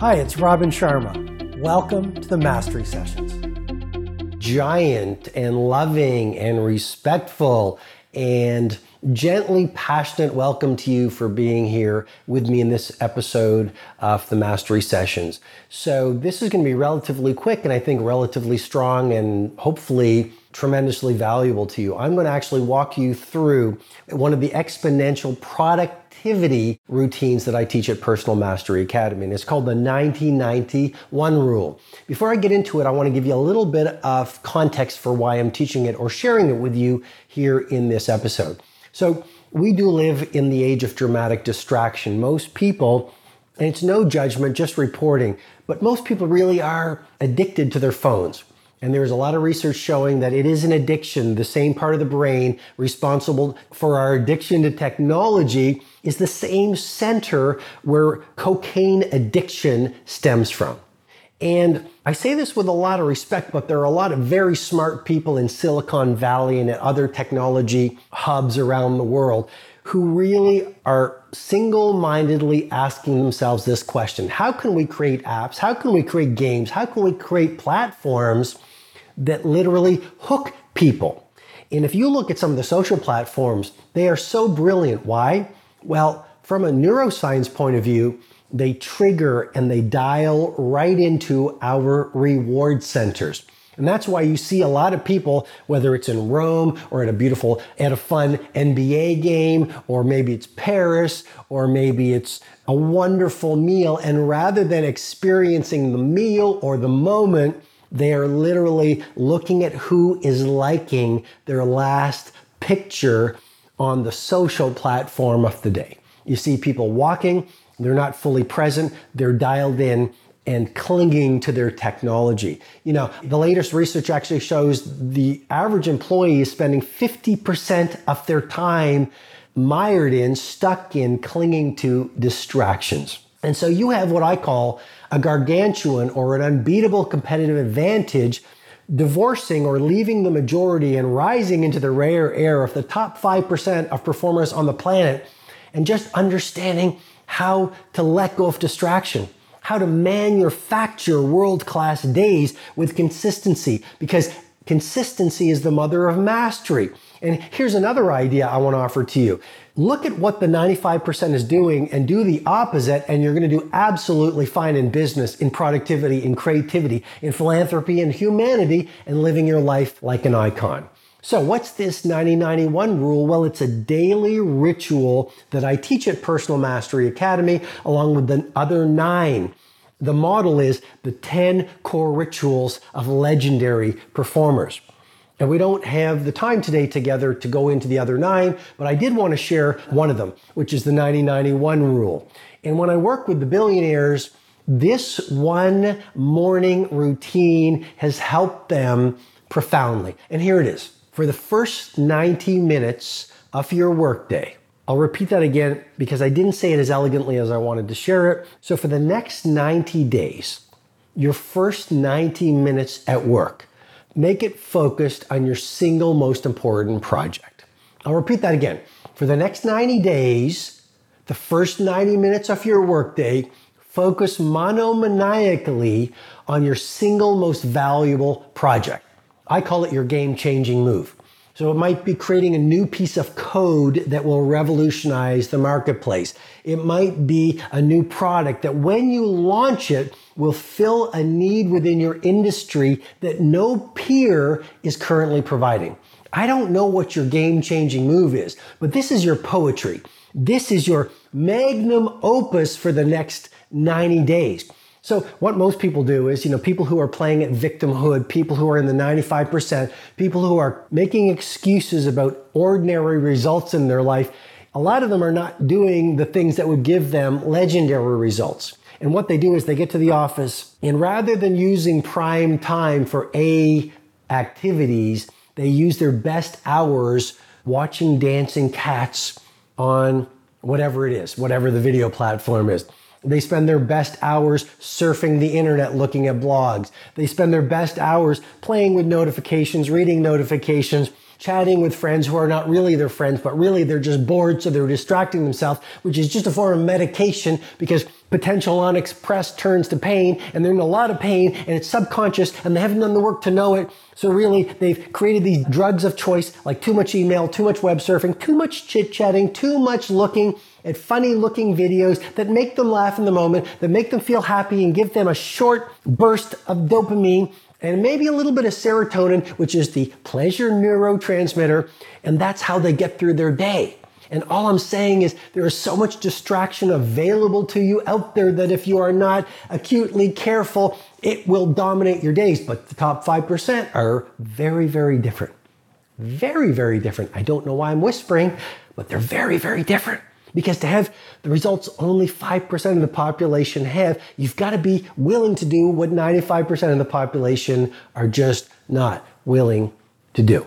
Hi, it's Robin Sharma. Welcome to the Mastery Sessions. Giant and loving and respectful and gently passionate welcome to you for being here with me in this episode of the Mastery Sessions. So, this is going to be relatively quick and I think relatively strong and hopefully tremendously valuable to you. I'm going to actually walk you through one of the exponential productivity routines that I teach at Personal Mastery Academy. And it's called the 9091 rule. Before I get into it, I want to give you a little bit of context for why I'm teaching it or sharing it with you here in this episode. So we do live in the age of dramatic distraction. Most people, and it's no judgment, just reporting, but most people really are addicted to their phones. And there's a lot of research showing that it is an addiction. The same part of the brain responsible for our addiction to technology is the same center where cocaine addiction stems from. And I say this with a lot of respect, but there are a lot of very smart people in Silicon Valley and at other technology hubs around the world who really are single mindedly asking themselves this question How can we create apps? How can we create games? How can we create platforms that literally hook people? And if you look at some of the social platforms, they are so brilliant. Why? Well, from a neuroscience point of view, they trigger and they dial right into our reward centers. And that's why you see a lot of people, whether it's in Rome or at a beautiful, at a fun NBA game, or maybe it's Paris, or maybe it's a wonderful meal. And rather than experiencing the meal or the moment, they are literally looking at who is liking their last picture on the social platform of the day. You see people walking, they're not fully present. They're dialed in and clinging to their technology. You know, the latest research actually shows the average employee is spending 50% of their time mired in, stuck in, clinging to distractions. And so you have what I call a gargantuan or an unbeatable competitive advantage divorcing or leaving the majority and rising into the rare air of the top 5% of performers on the planet and just understanding how to let go of distraction, how to manufacture world class days with consistency, because consistency is the mother of mastery. And here's another idea I want to offer to you. Look at what the 95% is doing and do the opposite, and you're going to do absolutely fine in business, in productivity, in creativity, in philanthropy, in humanity, and living your life like an icon. So, what's this 9091 rule? Well, it's a daily ritual that I teach at Personal Mastery Academy along with the other nine. The model is the 10 core rituals of legendary performers. And we don't have the time today together to go into the other nine, but I did want to share one of them, which is the 9091 rule. And when I work with the billionaires, this one morning routine has helped them profoundly. And here it is for the first 90 minutes of your workday. I'll repeat that again because I didn't say it as elegantly as I wanted to share it. So, for the next 90 days, your first 90 minutes at work, make it focused on your single most important project. I'll repeat that again. For the next 90 days, the first 90 minutes of your workday, focus monomaniacally on your single most valuable project. I call it your game changing move. So it might be creating a new piece of code that will revolutionize the marketplace. It might be a new product that when you launch it will fill a need within your industry that no peer is currently providing. I don't know what your game changing move is, but this is your poetry. This is your magnum opus for the next 90 days. So what most people do is, you know, people who are playing at victimhood, people who are in the 95%, people who are making excuses about ordinary results in their life, a lot of them are not doing the things that would give them legendary results. And what they do is they get to the office and rather than using prime time for A activities, they use their best hours watching dancing cats on whatever it is, whatever the video platform is. They spend their best hours surfing the internet looking at blogs. They spend their best hours playing with notifications, reading notifications, chatting with friends who are not really their friends, but really they're just bored, so they're distracting themselves, which is just a form of medication because potential unexpressed turns to pain and they're in a lot of pain and it's subconscious and they haven't done the work to know it. So really they've created these drugs of choice like too much email, too much web surfing, too much chit chatting, too much looking at funny looking videos that make them laugh in the moment, that make them feel happy and give them a short burst of dopamine and maybe a little bit of serotonin, which is the pleasure neurotransmitter. And that's how they get through their day. And all I'm saying is there is so much distraction available to you out there that if you are not acutely careful, it will dominate your days. But the top 5% are very, very different. Very, very different. I don't know why I'm whispering, but they're very, very different. Because to have the results only 5% of the population have, you've got to be willing to do what 95% of the population are just not willing to do.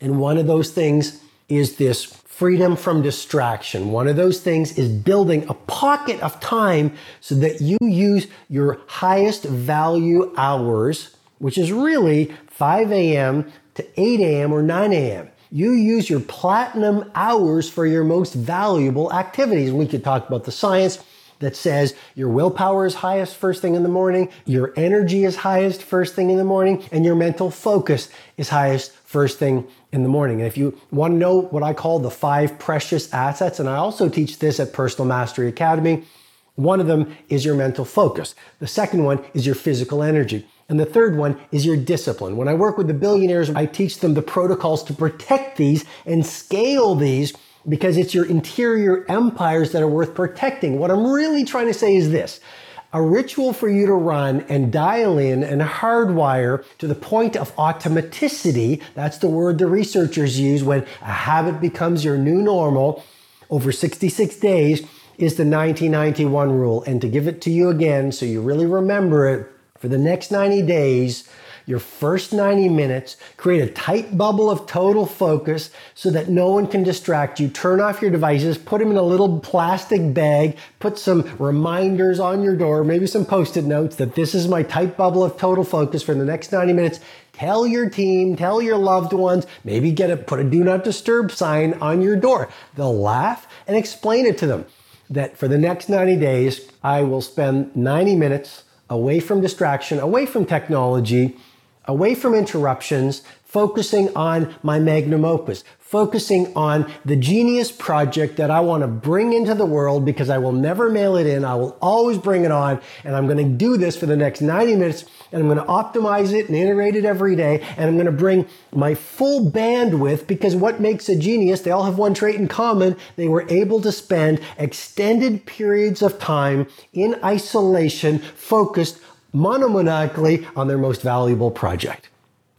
And one of those things is this freedom from distraction. One of those things is building a pocket of time so that you use your highest value hours, which is really 5 a.m. to 8 a.m. or 9 a.m. You use your platinum hours for your most valuable activities. We could talk about the science that says your willpower is highest first thing in the morning, your energy is highest first thing in the morning, and your mental focus is highest first thing in the morning. And if you want to know what I call the five precious assets, and I also teach this at Personal Mastery Academy, one of them is your mental focus. The second one is your physical energy. And the third one is your discipline. When I work with the billionaires, I teach them the protocols to protect these and scale these because it's your interior empires that are worth protecting. What I'm really trying to say is this. A ritual for you to run and dial in and hardwire to the point of automaticity. That's the word the researchers use when a habit becomes your new normal over 66 days is the 9091 rule. And to give it to you again so you really remember it, for the next 90 days, your first 90 minutes, create a tight bubble of total focus so that no one can distract you. Turn off your devices, put them in a little plastic bag, put some reminders on your door, maybe some post-it notes that this is my tight bubble of total focus for the next 90 minutes. Tell your team, tell your loved ones, maybe get a, put a do not disturb sign on your door. They'll laugh and explain it to them that for the next 90 days, I will spend 90 minutes away from distraction, away from technology, away from interruptions, focusing on my magnum opus, focusing on the genius project that I want to bring into the world because I will never mail it in. I will always bring it on. And I'm going to do this for the next 90 minutes and I'm going to optimize it and iterate it every day. And I'm going to bring my full bandwidth because what makes a genius, they all have one trait in common. They were able to spend extended periods of time in isolation, focused monomaniacally on their most valuable project.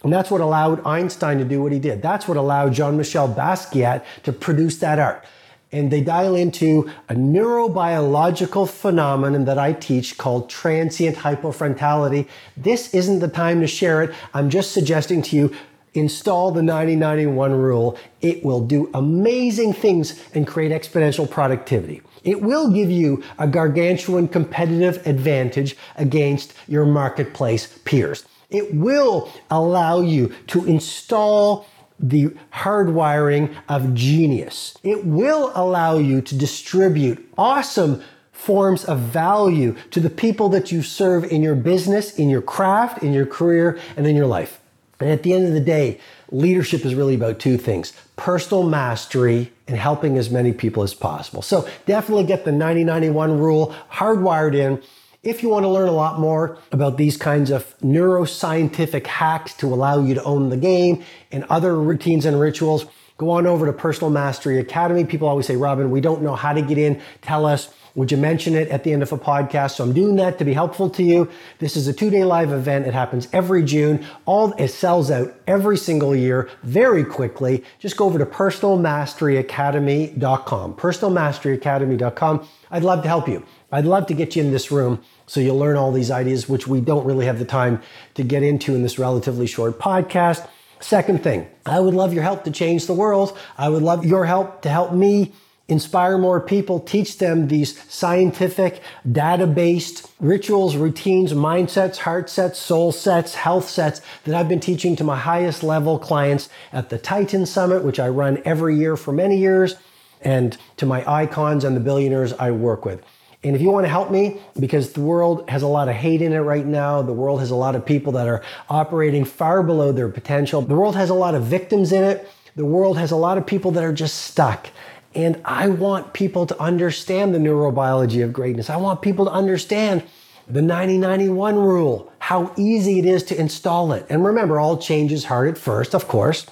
And that's what allowed Einstein to do what he did. That's what allowed Jean-Michel Basquiat to produce that art. And they dial into a neurobiological phenomenon that I teach called transient hypofrontality. This isn't the time to share it. I'm just suggesting to you install the 9091 rule. It will do amazing things and create exponential productivity. It will give you a gargantuan competitive advantage against your marketplace peers. It will allow you to install the hardwiring of genius. It will allow you to distribute awesome forms of value to the people that you serve in your business, in your craft, in your career, and in your life. And at the end of the day, leadership is really about two things personal mastery and helping as many people as possible. So definitely get the 9091 rule hardwired in if you want to learn a lot more about these kinds of neuroscientific hacks to allow you to own the game and other routines and rituals, go on over to Personal Mastery Academy. People always say, Robin, we don't know how to get in. Tell us. Would you mention it at the end of a podcast? So I'm doing that to be helpful to you. This is a two day live event. It happens every June. All it sells out every single year very quickly. Just go over to personalmasteryacademy.com. Personalmasteryacademy.com. I'd love to help you. I'd love to get you in this room so you'll learn all these ideas, which we don't really have the time to get into in this relatively short podcast. Second thing, I would love your help to change the world. I would love your help to help me inspire more people, teach them these scientific, data-based rituals, routines, mindsets, heart sets, soul sets, health sets that I've been teaching to my highest level clients at the Titan Summit, which I run every year for many years, and to my icons and the billionaires I work with. And if you want to help me, because the world has a lot of hate in it right now, the world has a lot of people that are operating far below their potential, the world has a lot of victims in it, the world has a lot of people that are just stuck. And I want people to understand the neurobiology of greatness. I want people to understand the 9091 rule, how easy it is to install it. And remember, all change is hard at first, of course.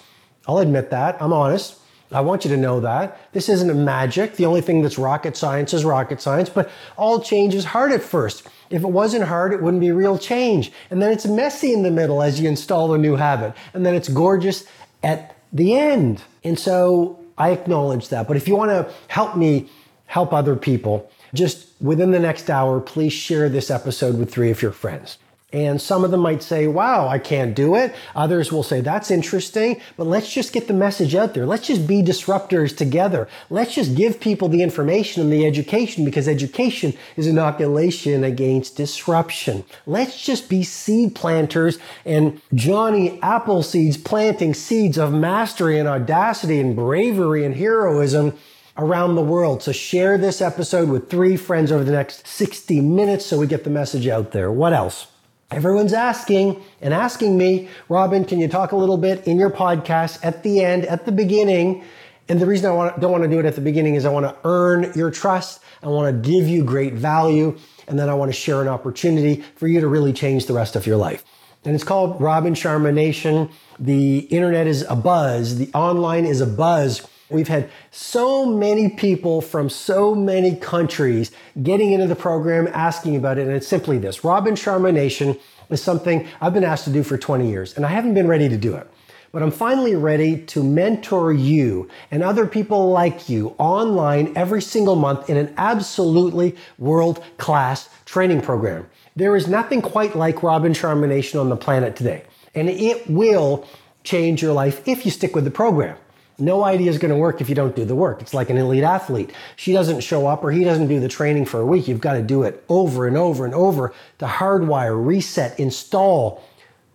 I'll admit that. I'm honest. I want you to know that. This isn't a magic. The only thing that's rocket science is rocket science, but all change is hard at first. If it wasn't hard, it wouldn't be real change. And then it's messy in the middle as you install a new habit. And then it's gorgeous at the end. And so I acknowledge that. But if you want to help me help other people, just within the next hour, please share this episode with three of your friends. And some of them might say, wow, I can't do it. Others will say, that's interesting, but let's just get the message out there. Let's just be disruptors together. Let's just give people the information and the education because education is inoculation against disruption. Let's just be seed planters and Johnny Appleseeds planting seeds of mastery and audacity and bravery and heroism around the world. So share this episode with three friends over the next 60 minutes so we get the message out there. What else? Everyone's asking and asking me, Robin, can you talk a little bit in your podcast at the end, at the beginning? And the reason I want, don't want to do it at the beginning is I want to earn your trust. I want to give you great value. And then I want to share an opportunity for you to really change the rest of your life. And it's called Robin Sharma Nation. The internet is a buzz. The online is a buzz We've had so many people from so many countries getting into the program, asking about it, and it's simply this. Robin Sharma Nation is something I've been asked to do for 20 years, and I haven't been ready to do it. But I'm finally ready to mentor you and other people like you online every single month in an absolutely world class training program. There is nothing quite like Robin Sharma Nation on the planet today, and it will change your life if you stick with the program. No idea is going to work if you don't do the work. It's like an elite athlete. She doesn't show up or he doesn't do the training for a week. You've got to do it over and over and over to hardwire, reset, install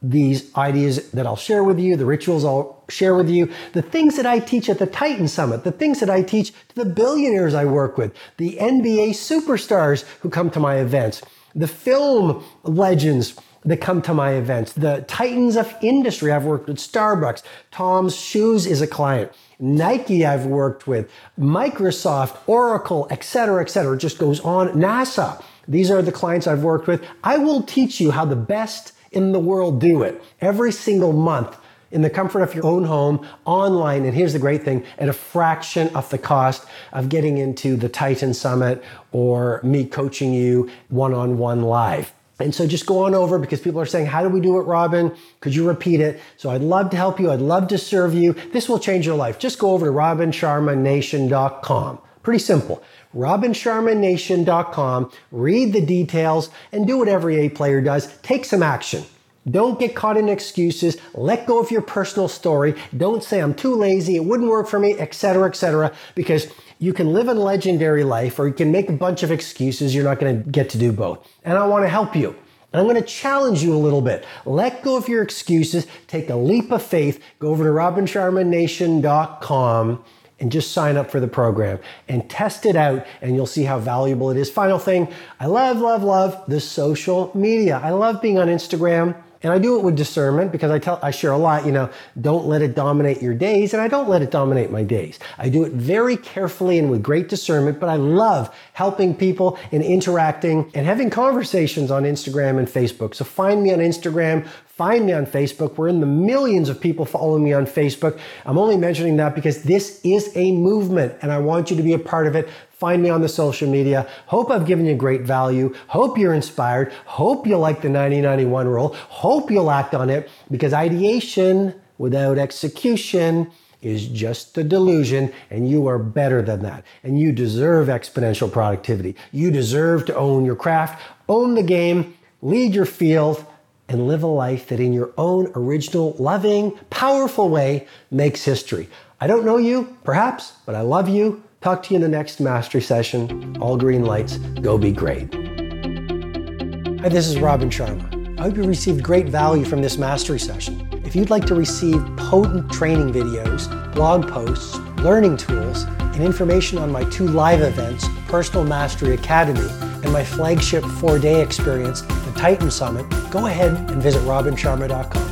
these ideas that I'll share with you, the rituals I'll share with you, the things that I teach at the Titan Summit, the things that I teach to the billionaires I work with, the NBA superstars who come to my events, the film legends that come to my events. The titans of industry, I've worked with Starbucks. TOMS Shoes is a client. Nike I've worked with. Microsoft, Oracle, etc., etc. It just goes on. NASA. These are the clients I've worked with. I will teach you how the best in the world do it every single month in the comfort of your own home online. And here's the great thing at a fraction of the cost of getting into the Titan Summit or me coaching you one on one live. And so just go on over because people are saying, how do we do it, Robin? Could you repeat it? So I'd love to help you. I'd love to serve you. This will change your life. Just go over to robinsharmanation.com. Pretty simple. robinsharmanation.com. Read the details and do what every A player does. Take some action. Don't get caught in excuses. Let go of your personal story. Don't say I'm too lazy. It wouldn't work for me, etc., etc. Because you can live a legendary life or you can make a bunch of excuses. You're not going to get to do both. And I want to help you. And I'm going to challenge you a little bit. Let go of your excuses. Take a leap of faith. Go over to robinsharmanation.com and just sign up for the program and test it out and you'll see how valuable it is. Final thing, I love, love, love the social media. I love being on Instagram. And I do it with discernment because I tell, I share a lot, you know, don't let it dominate your days. And I don't let it dominate my days. I do it very carefully and with great discernment, but I love helping people and interacting and having conversations on Instagram and Facebook. So find me on Instagram, find me on Facebook. We're in the millions of people following me on Facebook. I'm only mentioning that because this is a movement and I want you to be a part of it. Find me on the social media. Hope I've given you great value. Hope you're inspired. Hope you like the 9091 rule. Hope you'll act on it because ideation without execution is just a delusion and you are better than that. And you deserve exponential productivity. You deserve to own your craft, own the game, lead your field, and live a life that in your own original, loving, powerful way makes history. I don't know you, perhaps, but I love you Talk to you in the next mastery session. All green lights. Go be great. Hi, this is Robin Sharma. I hope you received great value from this mastery session. If you'd like to receive potent training videos, blog posts, learning tools, and information on my two live events, Personal Mastery Academy and my flagship four day experience, the Titan Summit, go ahead and visit robinsharma.com.